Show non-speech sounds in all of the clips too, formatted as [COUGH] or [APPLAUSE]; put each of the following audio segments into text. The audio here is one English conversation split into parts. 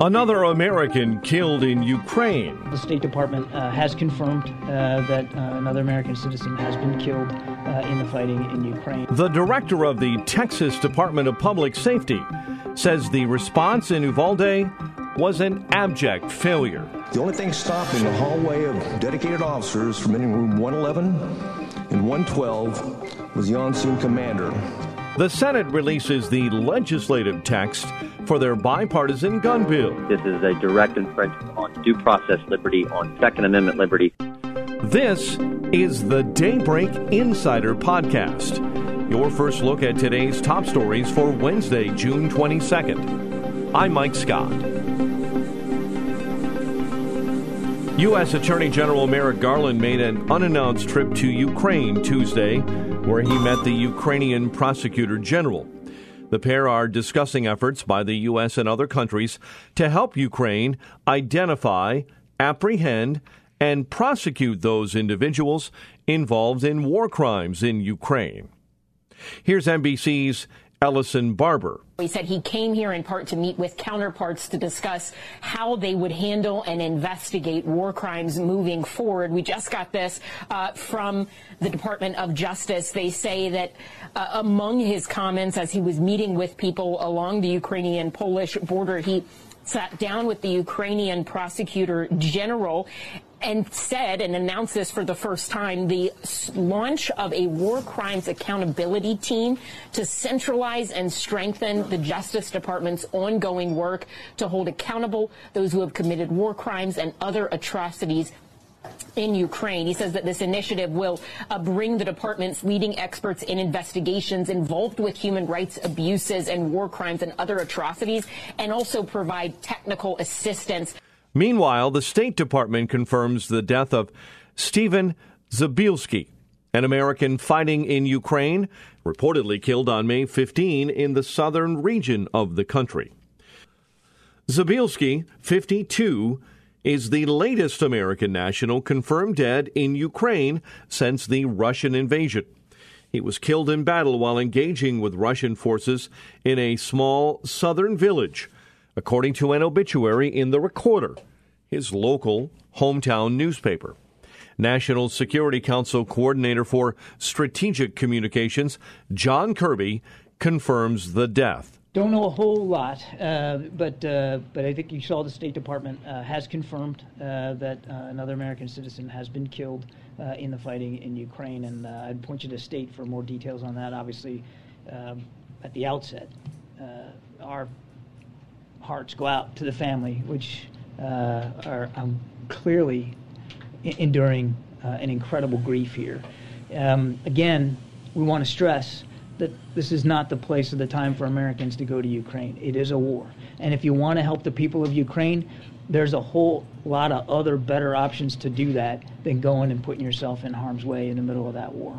Another American killed in Ukraine. The State Department uh, has confirmed uh, that uh, another American citizen has been killed uh, in the fighting in Ukraine. The director of the Texas Department of Public Safety says the response in Uvalde was an abject failure. The only thing stopping the hallway of dedicated officers from entering room 111 and 112 was the on-scene commander. The Senate releases the legislative text for their bipartisan gun bill. This is a direct infringement on due process liberty, on Second Amendment liberty. This is the Daybreak Insider Podcast, your first look at today's top stories for Wednesday, June 22nd. I'm Mike Scott. U.S. Attorney General Merrick Garland made an unannounced trip to Ukraine Tuesday, where he met the Ukrainian prosecutor general. The pair are discussing efforts by the U.S. and other countries to help Ukraine identify, apprehend, and prosecute those individuals involved in war crimes in Ukraine. Here's NBC's Ellison Barber. He said he came here in part to meet with counterparts to discuss how they would handle and investigate war crimes moving forward. We just got this uh, from the Department of Justice. They say that uh, among his comments as he was meeting with people along the Ukrainian Polish border, he sat down with the Ukrainian prosecutor general and said and announced this for the first time the launch of a war crimes accountability team to centralize and strengthen the Justice Department's ongoing work to hold accountable those who have committed war crimes and other atrocities in Ukraine. He says that this initiative will uh, bring the department's leading experts in investigations involved with human rights abuses and war crimes and other atrocities, and also provide technical assistance. Meanwhile, the State Department confirms the death of Stephen Zabielski, an American fighting in Ukraine, reportedly killed on May 15 in the southern region of the country. Zabielski, 52, is the latest American national confirmed dead in Ukraine since the Russian invasion. He was killed in battle while engaging with Russian forces in a small southern village, according to an obituary in the Recorder, his local hometown newspaper. National Security Council Coordinator for Strategic Communications, John Kirby, confirms the death. Don't know a whole lot, uh, but uh, but I think you saw the State Department uh, has confirmed uh, that uh, another American citizen has been killed uh, in the fighting in Ukraine, and I'd point you to State for more details on that. Obviously, um, at the outset, our hearts go out to the family, which are um, clearly enduring an incredible grief here. Um, again, we want to stress that this is not the place or the time for Americans to go to Ukraine. It is a war. And if you want to help the people of Ukraine, there's a whole lot of other better options to do that than going and putting yourself in harm's way in the middle of that war.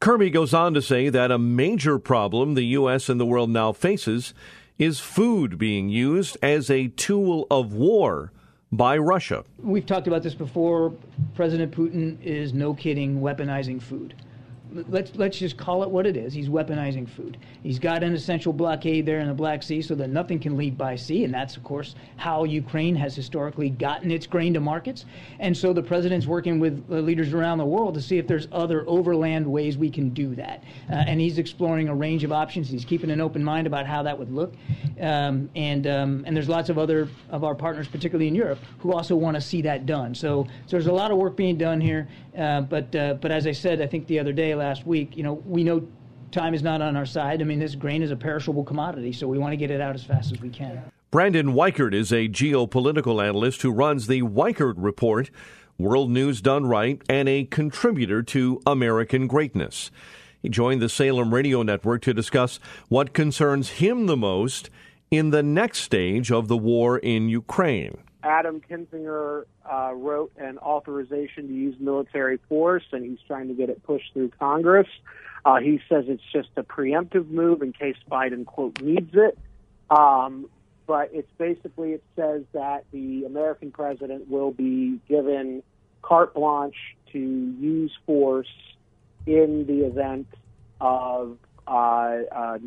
Kirby goes on to say that a major problem the U.S. and the world now faces is food being used as a tool of war by Russia. We've talked about this before. President Putin is no kidding weaponizing food let's let's just call it what it is. He's weaponizing food. He's got an essential blockade there in the Black Sea so that nothing can leave by sea, and that's of course how Ukraine has historically gotten its grain to markets. And so the president's working with leaders around the world to see if there's other overland ways we can do that. Uh, and he's exploring a range of options. He's keeping an open mind about how that would look. Um, and um, and there's lots of other of our partners, particularly in Europe, who also want to see that done. So, so there's a lot of work being done here. Uh, but uh, but as I said, I think the other day last week, you know, we know time is not on our side. I mean, this grain is a perishable commodity, so we want to get it out as fast as we can. Brandon Weichert is a geopolitical analyst who runs the Weichert Report, World News Done Right, and a contributor to American Greatness. He joined the Salem Radio Network to discuss what concerns him the most in the next stage of the war in Ukraine. Adam Kinzinger uh, wrote an authorization to use military force, and he's trying to get it pushed through Congress. Uh, he says it's just a preemptive move in case Biden, quote, needs it. Um, but it's basically, it says that the American president will be given carte blanche to use force in the event of uh, uh,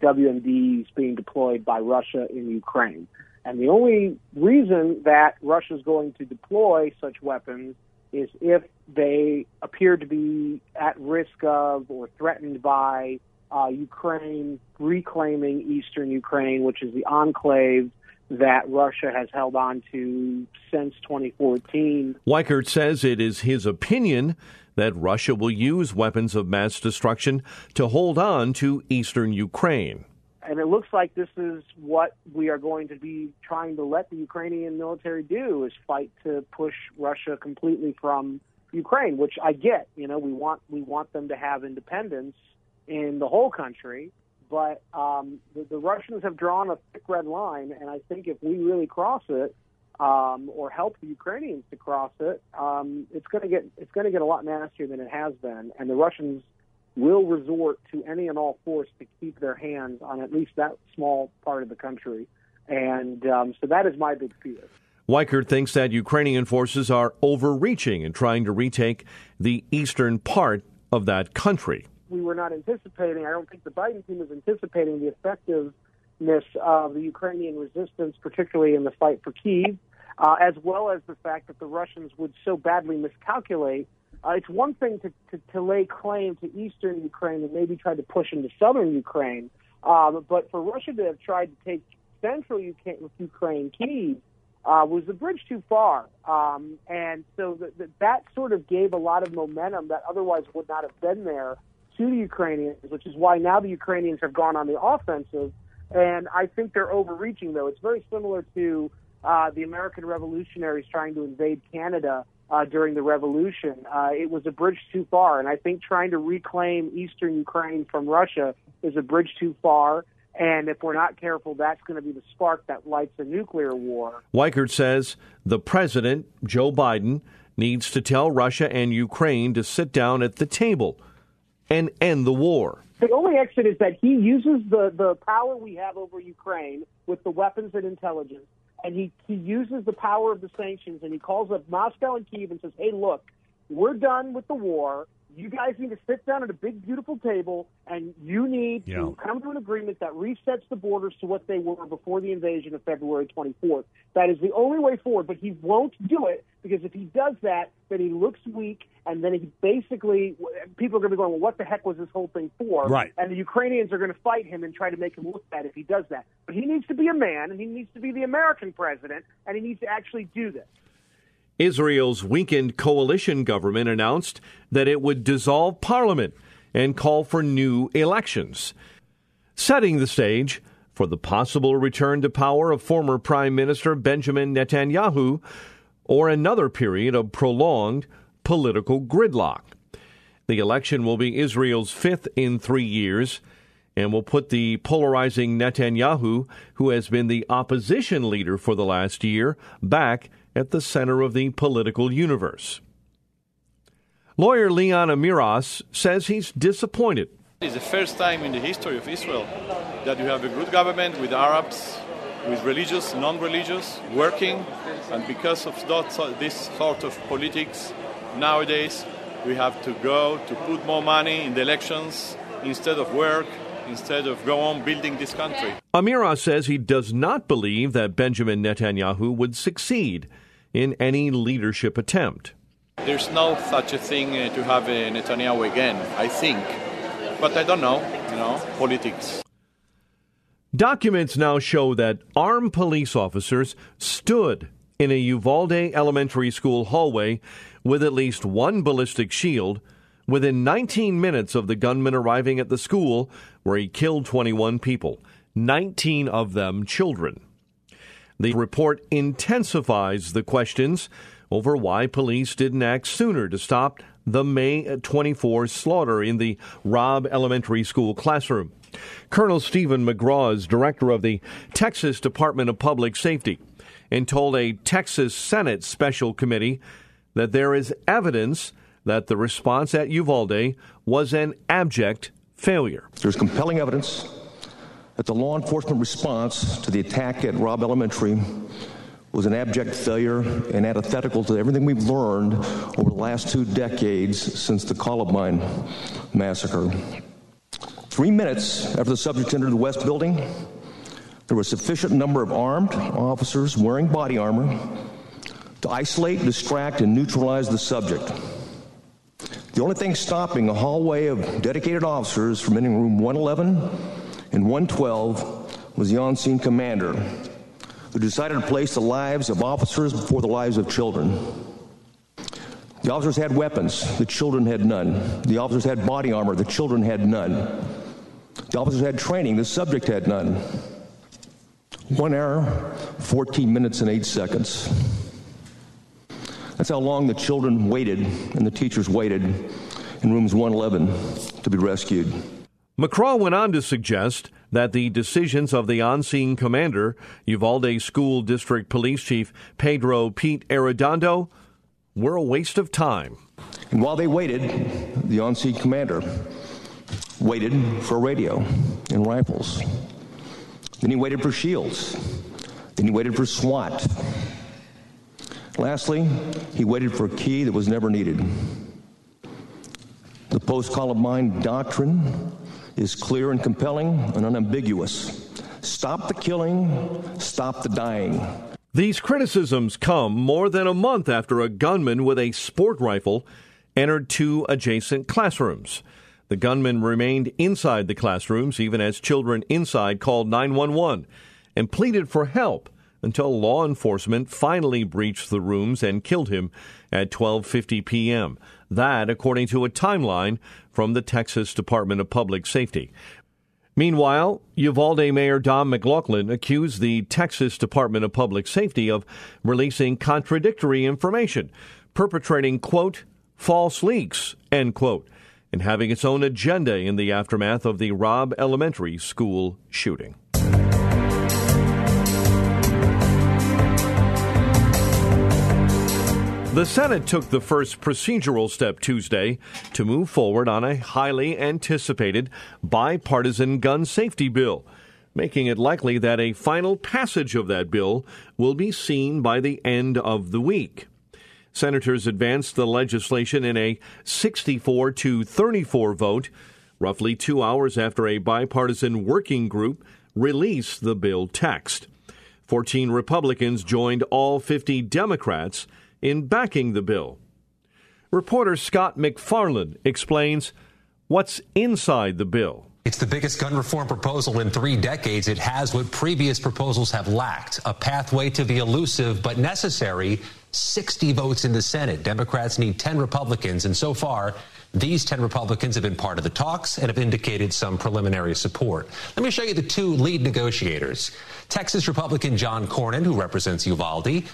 WMDs being deployed by Russia in Ukraine. And the only reason that Russia is going to deploy such weapons is if they appear to be at risk of or threatened by uh, Ukraine reclaiming eastern Ukraine, which is the enclave that Russia has held on to since 2014. Weichert says it is his opinion that Russia will use weapons of mass destruction to hold on to eastern Ukraine. And it looks like this is what we are going to be trying to let the Ukrainian military do is fight to push Russia completely from Ukraine, which I get. You know, we want we want them to have independence in the whole country, but um, the, the Russians have drawn a thick red line, and I think if we really cross it, um, or help the Ukrainians to cross it, um, it's going to get it's going to get a lot nastier than it has been, and the Russians will resort to any and all force to keep their hands on at least that small part of the country, and um, so that is my big fear. Weichert thinks that Ukrainian forces are overreaching in trying to retake the eastern part of that country. We were not anticipating, I don't think the Biden team was anticipating the effectiveness of the Ukrainian resistance, particularly in the fight for Kiev uh, as well as the fact that the Russians would so badly miscalculate. Uh, it's one thing to, to, to lay claim to eastern Ukraine and maybe try to push into southern Ukraine, um, but for Russia to have tried to take central Ukraine, Kiev, uh, was the bridge too far. Um, and so the, the, that sort of gave a lot of momentum that otherwise would not have been there to the Ukrainians, which is why now the Ukrainians have gone on the offensive. And I think they're overreaching, though. It's very similar to uh, the American revolutionaries trying to invade Canada uh, during the revolution. Uh, it was a bridge too far, and I think trying to reclaim eastern Ukraine from Russia is a bridge too far. And if we're not careful, that's going to be the spark that lights a nuclear war. Weichert says the president, Joe Biden, needs to tell Russia and Ukraine to sit down at the table and end the war. The only exit is that he uses the, the power we have over Ukraine with the weapons and intelligence and he, he uses the power of the sanctions and he calls up Moscow and Kiev and says, hey, look, we're done with the war. You guys need to sit down at a big, beautiful table, and you need yeah. to come to an agreement that resets the borders to what they were before the invasion of February 24th. That is the only way forward, but he won't do it because if he does that, then he looks weak, and then he basically people are going to be going, well, what the heck was this whole thing for? Right. And the Ukrainians are going to fight him and try to make him look bad if he does that. But he needs to be a man, and he needs to be the American president, and he needs to actually do this. Israel's weakened coalition government announced that it would dissolve parliament and call for new elections, setting the stage for the possible return to power of former Prime Minister Benjamin Netanyahu or another period of prolonged political gridlock. The election will be Israel's fifth in three years and will put the polarizing Netanyahu, who has been the opposition leader for the last year, back at the center of the political universe. Lawyer Leon Amiras says he's disappointed. It's the first time in the history of Israel that you have a good government with Arabs, with religious, non religious, working, and because of that, this sort of politics, nowadays we have to go to put more money in the elections instead of work instead of go on building this country. Amira says he does not believe that Benjamin Netanyahu would succeed in any leadership attempt. There's no such a thing uh, to have a Netanyahu again, I think. But I don't know, you know, politics. Documents now show that armed police officers stood in a Uvalde elementary school hallway with at least one ballistic shield within 19 minutes of the gunman arriving at the school where he killed 21 people, 19 of them children. The report intensifies the questions over why police didn't act sooner to stop the May 24 slaughter in the Robb Elementary School classroom. Colonel Stephen McCraw is director of the Texas Department of Public Safety and told a Texas Senate special committee that there is evidence that the response at Uvalde was an abject failure. There's compelling evidence that the law enforcement response to the attack at Robb Elementary was an abject failure and antithetical to everything we've learned over the last two decades since the Columbine massacre. Three minutes after the subject entered the West Building, there was sufficient number of armed officers wearing body armor to isolate, distract, and neutralize the subject. The only thing stopping a hallway of dedicated officers from entering room 111 and 112 was the on scene commander, who decided to place the lives of officers before the lives of children. The officers had weapons, the children had none. The officers had body armor, the children had none. The officers had training, the subject had none. One hour, 14 minutes, and 8 seconds. That's how long the children waited and the teachers waited in rooms 111 to be rescued. McCraw went on to suggest that the decisions of the on scene commander, Uvalde School District Police Chief Pedro Pete Arredondo, were a waste of time. And while they waited, the on scene commander waited for radio and rifles. Then he waited for shields. Then he waited for SWAT. Lastly, he waited for a key that was never needed. The post Columbine doctrine is clear and compelling and unambiguous. Stop the killing, stop the dying. These criticisms come more than a month after a gunman with a sport rifle entered two adjacent classrooms. The gunman remained inside the classrooms even as children inside called 911 and pleaded for help until law enforcement finally breached the rooms and killed him at 12:50 p.m. That according to a timeline from the Texas Department of Public Safety. Meanwhile, Uvalde Mayor Don McLaughlin accused the Texas Department of Public Safety of releasing contradictory information, perpetrating quote false leaks end quote, and having its own agenda in the aftermath of the Robb Elementary School shooting. The Senate took the first procedural step Tuesday to move forward on a highly anticipated bipartisan gun safety bill, making it likely that a final passage of that bill will be seen by the end of the week. Senators advanced the legislation in a 64 to 34 vote, roughly two hours after a bipartisan working group released the bill text. 14 Republicans joined all 50 Democrats in backing the bill. Reporter Scott MacFarlane explains what's inside the bill. It's the biggest gun reform proposal in three decades. It has what previous proposals have lacked a pathway to the elusive but necessary 60 votes in the Senate. Democrats need 10 Republicans, and so far, these 10 Republicans have been part of the talks and have indicated some preliminary support. Let me show you the two lead negotiators Texas Republican John Cornyn, who represents Uvalde,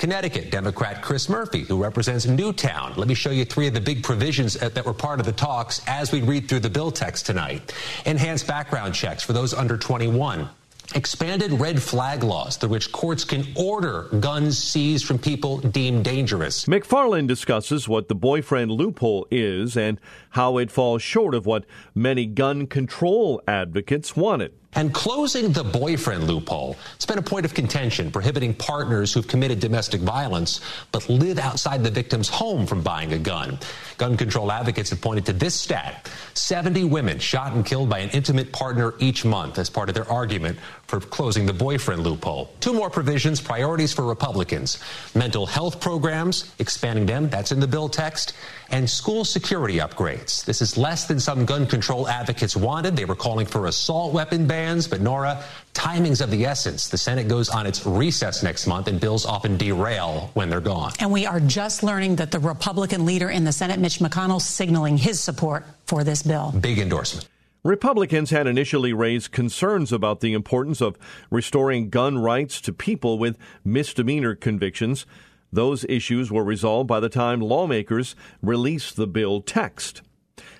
Connecticut Democrat Chris Murphy, who represents Newtown. Let me show you three of the big provisions uh, that were part of the talks as we read through the bill text tonight. Enhanced background checks for those under 21 expanded red flag laws through which courts can order guns seized from people deemed dangerous. MacFarlane discusses what the boyfriend loophole is and how it falls short of what many gun control advocates wanted. And closing the boyfriend loophole has been a point of contention, prohibiting partners who've committed domestic violence but live outside the victim's home from buying a gun. Gun control advocates have pointed to this stat 70 women shot and killed by an intimate partner each month as part of their argument for closing the boyfriend loophole. Two more provisions, priorities for Republicans mental health programs, expanding them, that's in the bill text, and school security upgrades. This is less than some gun control advocates wanted. They were calling for assault weapon bans, but Nora, timing's of the essence. The Senate goes on its recess next month, and bills often derail when they're gone. And we are just learning that the Republican leader in the Senate, Mitch McConnell, signaling his support for this bill. Big endorsement. Republicans had initially raised concerns about the importance of restoring gun rights to people with misdemeanor convictions Those issues were resolved by the time lawmakers released the bill text.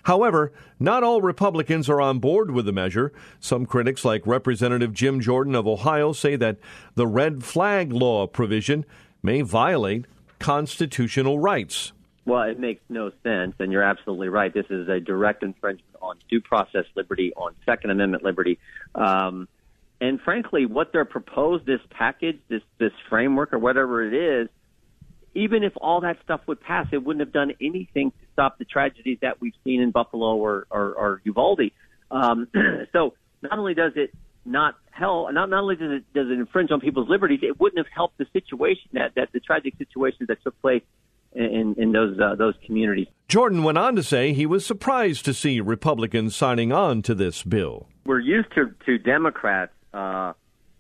However, not all Republicans are on board with the measure. Some critics, like Representative Jim Jordan of Ohio, say that the red flag law provision may violate constitutional rights. Well, it makes no sense, and you're absolutely right. This is a direct infringement on due process liberty, on Second Amendment liberty. Um, and frankly, what they're proposed, this package, this this framework, or whatever it is, even if all that stuff would pass, it wouldn't have done anything to stop the tragedies that we've seen in Buffalo or or, or Uvalde. Um, [CLEARS THROAT] so not only does it not help, not not only does it does it infringe on people's liberties, it wouldn't have helped the situation that that the tragic situations that took place in, in those uh, those communities. Jordan went on to say he was surprised to see Republicans signing on to this bill. We're used to to Democrats uh,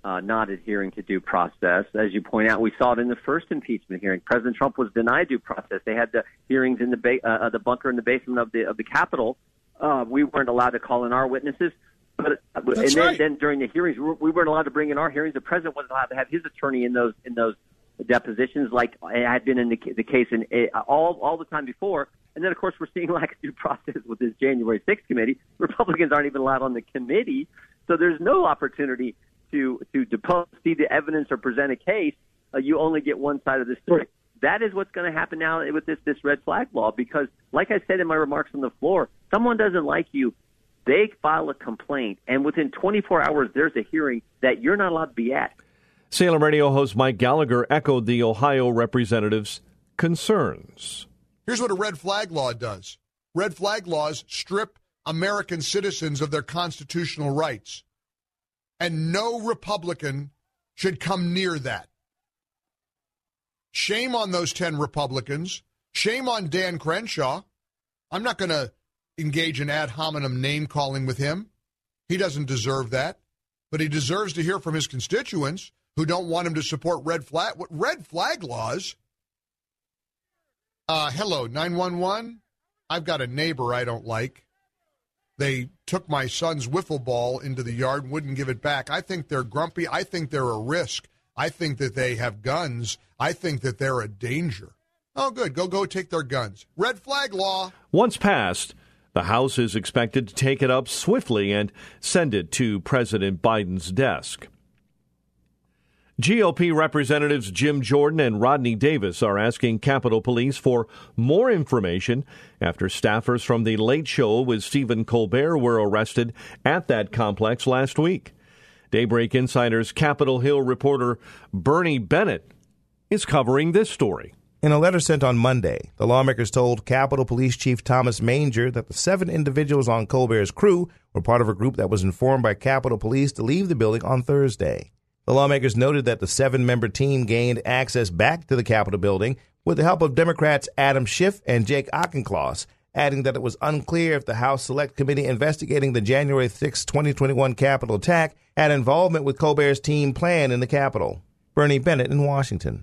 uh, not adhering to due process, as you point out. We saw it in the first impeachment hearing. President Trump was denied due process. They had the hearings in the ba- uh, the bunker in the basement of the of the Capitol. Uh, we weren't allowed to call in our witnesses. But, uh, and then, right. then during the hearings, we weren't allowed to bring in our hearings. The president wasn't allowed to have his attorney in those in those depositions like I had been in the, the case in uh, all all the time before. And then, of course, we're seeing [LAUGHS] lack of due process with this January 6th committee. Republicans aren't even allowed on the committee, so there's no opportunity to to depose, see the evidence, or present a case. Uh, you only get one side of the story. That is what's going to happen now with this this red flag law. Because, like I said in my remarks on the floor, someone doesn't like you. They file a complaint, and within 24 hours, there's a hearing that you're not allowed to be at. Salem radio host Mike Gallagher echoed the Ohio representative's concerns. Here's what a red flag law does red flag laws strip American citizens of their constitutional rights. And no Republican should come near that. Shame on those 10 Republicans. Shame on Dan Crenshaw. I'm not going to engage in ad hominem name calling with him. He doesn't deserve that. But he deserves to hear from his constituents who don't want him to support red flag what red flag laws. Uh, hello, 911. I've got a neighbor I don't like. They took my son's wiffle ball into the yard and wouldn't give it back. I think they're grumpy. I think they're a risk. I think that they have guns. I think that they're a danger. Oh, good. Go, go take their guns. Red flag law. Once passed, the House is expected to take it up swiftly and send it to President Biden's desk. GOP Representatives Jim Jordan and Rodney Davis are asking Capitol Police for more information after staffers from The Late Show with Stephen Colbert were arrested at that complex last week. Daybreak Insider's Capitol Hill reporter Bernie Bennett is covering this story. In a letter sent on Monday, the lawmakers told Capitol Police Chief Thomas Manger that the seven individuals on Colbert's crew were part of a group that was informed by Capitol Police to leave the building on Thursday. The lawmakers noted that the seven member team gained access back to the Capitol building with the help of Democrats Adam Schiff and Jake Auchincloss, adding that it was unclear if the House Select Committee investigating the January 6, 2021 Capitol attack had involvement with Colbert's team plan in the Capitol. Bernie Bennett in Washington.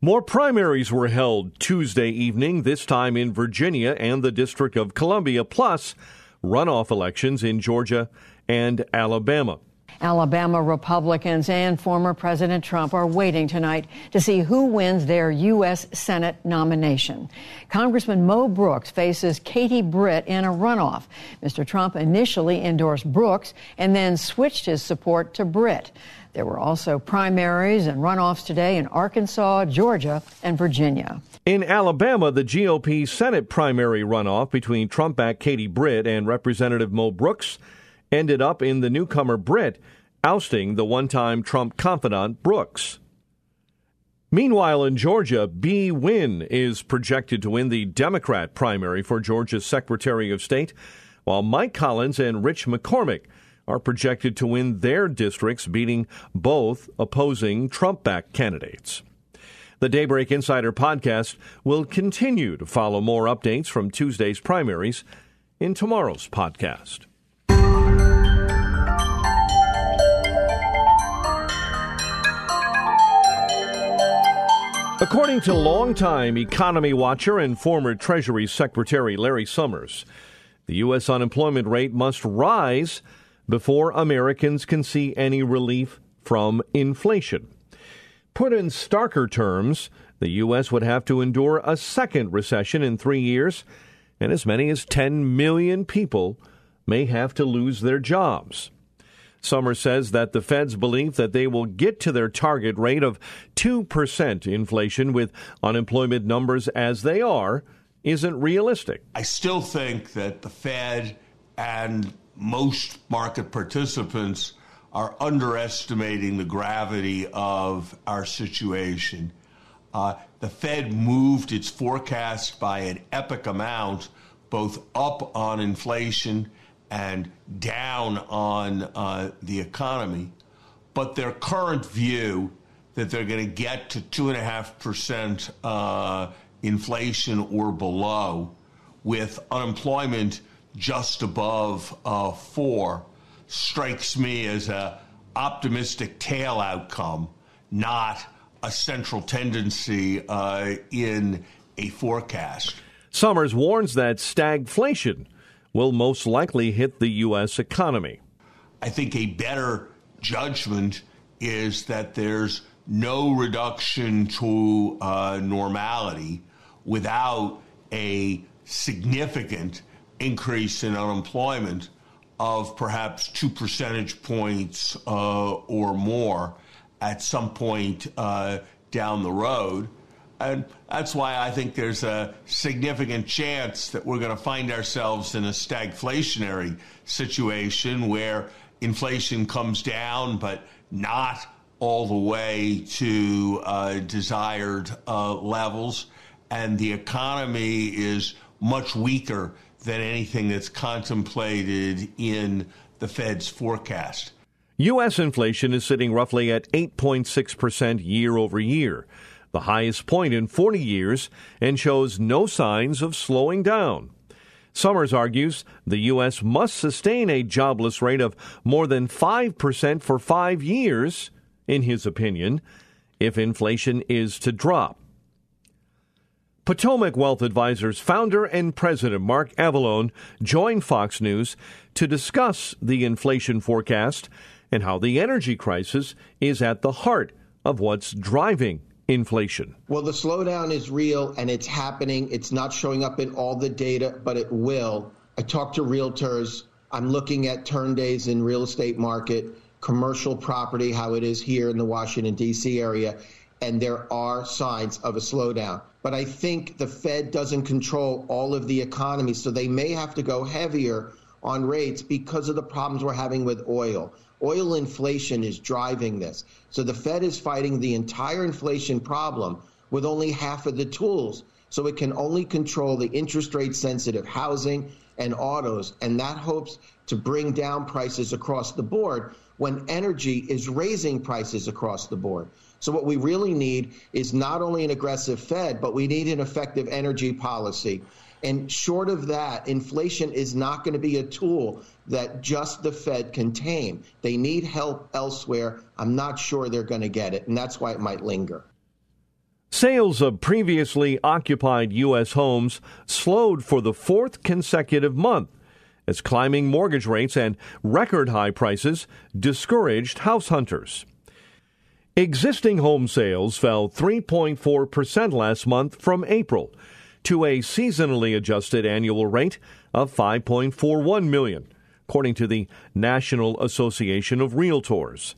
More primaries were held Tuesday evening, this time in Virginia and the District of Columbia, plus runoff elections in Georgia and Alabama. Alabama Republicans and former President Trump are waiting tonight to see who wins their U.S. Senate nomination. Congressman Mo Brooks faces Katie Britt in a runoff. Mr. Trump initially endorsed Brooks and then switched his support to Britt. There were also primaries and runoffs today in Arkansas, Georgia, and Virginia. In Alabama, the GOP Senate primary runoff between Trump backed Katie Britt and Representative Mo Brooks ended up in the newcomer Britt ousting the one time Trump confidant Brooks. Meanwhile, in Georgia, Bee Nguyen is projected to win the Democrat primary for Georgia's Secretary of State, while Mike Collins and Rich McCormick are projected to win their districts, beating both opposing Trump backed candidates. The Daybreak Insider podcast will continue to follow more updates from Tuesday's primaries in tomorrow's podcast. According to longtime economy watcher and former Treasury Secretary Larry Summers, the U.S. unemployment rate must rise before Americans can see any relief from inflation. Put in starker terms, the U.S. would have to endure a second recession in three years, and as many as 10 million people may have to lose their jobs. Summers says that the Fed's belief that they will get to their target rate of 2% inflation with unemployment numbers as they are isn't realistic. I still think that the Fed and most market participants are underestimating the gravity of our situation. Uh, the Fed moved its forecast by an epic amount, both up on inflation and down on uh, the economy. But their current view that they're going to get to 2.5% uh, inflation or below with unemployment just above uh, 4 strikes me as a optimistic tail outcome, not a central tendency uh, in a forecast. Summers warns that stagflation will most likely hit the U.S. economy. I think a better judgment is that there's no reduction to uh, normality without a significant increase in unemployment of perhaps two percentage points uh, or more at some point uh, down the road. And that's why I think there's a significant chance that we're going to find ourselves in a stagflationary situation where inflation comes down, but not all the way to uh, desired uh, levels. And the economy is much weaker than anything that's contemplated in the Fed's forecast. U.S. inflation is sitting roughly at 8.6% year over year the highest point in 40 years, and shows no signs of slowing down. Summers argues the U.S. must sustain a jobless rate of more than 5% for five years, in his opinion, if inflation is to drop. Potomac Wealth Advisors founder and president Mark Avallone joined Fox News to discuss the inflation forecast and how the energy crisis is at the heart of what's driving inflation? Well, the slowdown is real and it's happening. It's not showing up in all the data, but it will. I talk to realtors. I'm looking at turn days in real estate market, commercial property, how it is here in the Washington D.C. area, and there are signs of a slowdown. But I think the Fed doesn't control all of the economy, so they may have to go heavier on rates because of the problems we're having with oil. Oil inflation is driving this. So the Fed is fighting the entire inflation problem with only half of the tools. So it can only control the interest rate sensitive housing and autos. And that hopes to bring down prices across the board when energy is raising prices across the board. So what we really need is not only an aggressive Fed, but we need an effective energy policy. And short of that, inflation is not going to be a tool that just the Fed can tame. They need help elsewhere. I'm not sure they're going to get it, and that's why it might linger. Sales of previously occupied U.S. homes slowed for the fourth consecutive month as climbing mortgage rates and record high prices discouraged house hunters. Existing home sales fell 3.4% last month from April to a seasonally adjusted annual rate of 5.41 million according to the National Association of Realtors.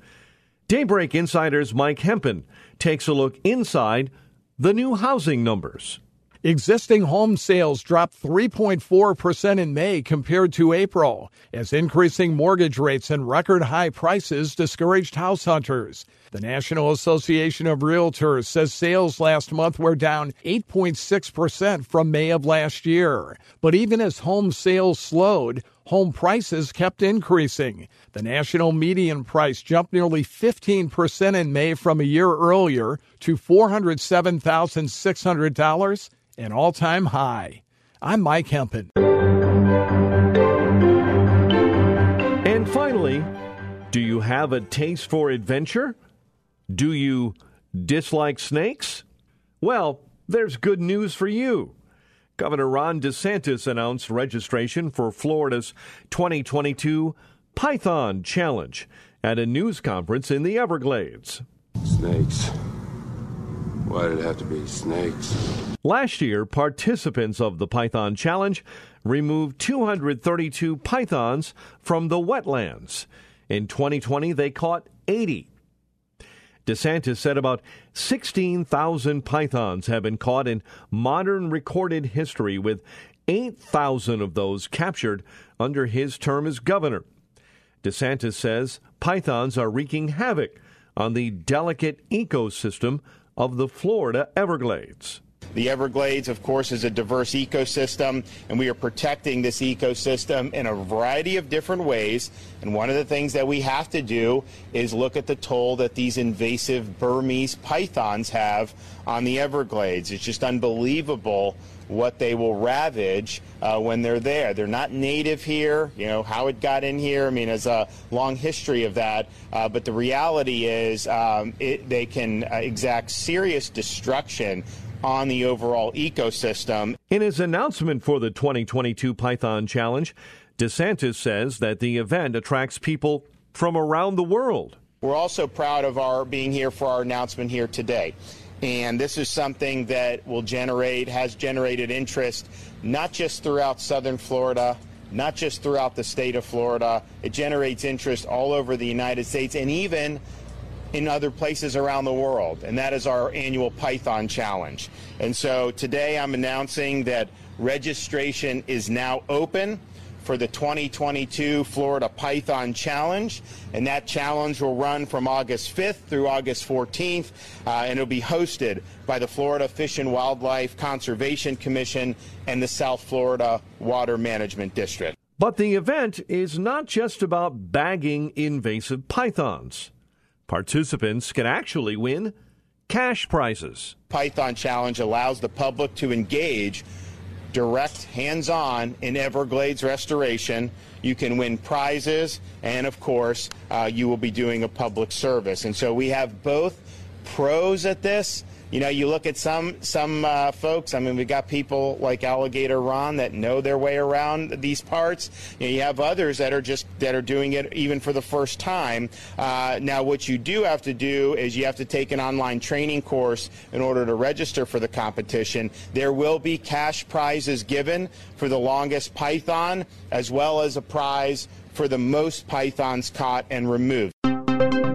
Daybreak Insider's Mike Hempen takes a look inside the new housing numbers. Existing home sales dropped 3.4% in May compared to April, as increasing mortgage rates and record high prices discouraged house hunters. The National Association of Realtors says sales last month were down 8.6% from May of last year. But even as home sales slowed, home prices kept increasing. The national median price jumped nearly 15% in May from a year earlier to $407,600 an all time high. I'm Mike Hempen. And finally, do you have a taste for adventure? Do you dislike snakes? Well, there's good news for you. Governor Ron DeSantis announced registration for Florida's 2022 Python Challenge at a news conference in the Everglades. Snakes. Why did it have to be snakes? Last year, participants of the Python Challenge removed 232 pythons from the wetlands. In 2020, they caught 80. DeSantis said about 16,000 pythons have been caught in modern recorded history, with 8,000 of those captured under his term as governor. DeSantis says pythons are wreaking havoc on the delicate ecosystem of the Florida Everglades. The Everglades, of course, is a diverse ecosystem, and we are protecting this ecosystem in a variety of different ways. And one of the things that we have to do is look at the toll that these invasive Burmese pythons have on the Everglades. It's just unbelievable what they will ravage uh, when they're there. They're not native here. You know, how it got in here, I mean, there's a long history of that. Uh, but the reality is um, it, they can uh, exact serious destruction on the overall ecosystem. In his announcement for the 2022 Python Challenge, DeSantis says that the event attracts people from around the world. We're also proud of our being here for our announcement here today. And this is something that will generate, has generated interest not just throughout southern Florida, not just throughout the state of Florida. It generates interest all over the United States and even in other places around the world, and that is our annual Python Challenge. And so today I'm announcing that registration is now open for the 2022 Florida Python Challenge, and that challenge will run from August 5th through August 14th, uh, and it'll be hosted by the Florida Fish and Wildlife Conservation Commission and the South Florida Water Management District. But the event is not just about bagging invasive pythons. Participants can actually win cash prizes. Python Challenge allows the public to engage direct hands on in Everglades restoration. You can win prizes, and of course, uh, you will be doing a public service. And so we have both pros at this you know, you look at some some uh, folks. I mean, we've got people like Alligator Ron that know their way around these parts. You, know, you have others that are just that are doing it even for the first time. Uh, now, what you do have to do is you have to take an online training course in order to register for the competition. There will be cash prizes given for the longest python, as well as a prize for the most pythons caught and removed.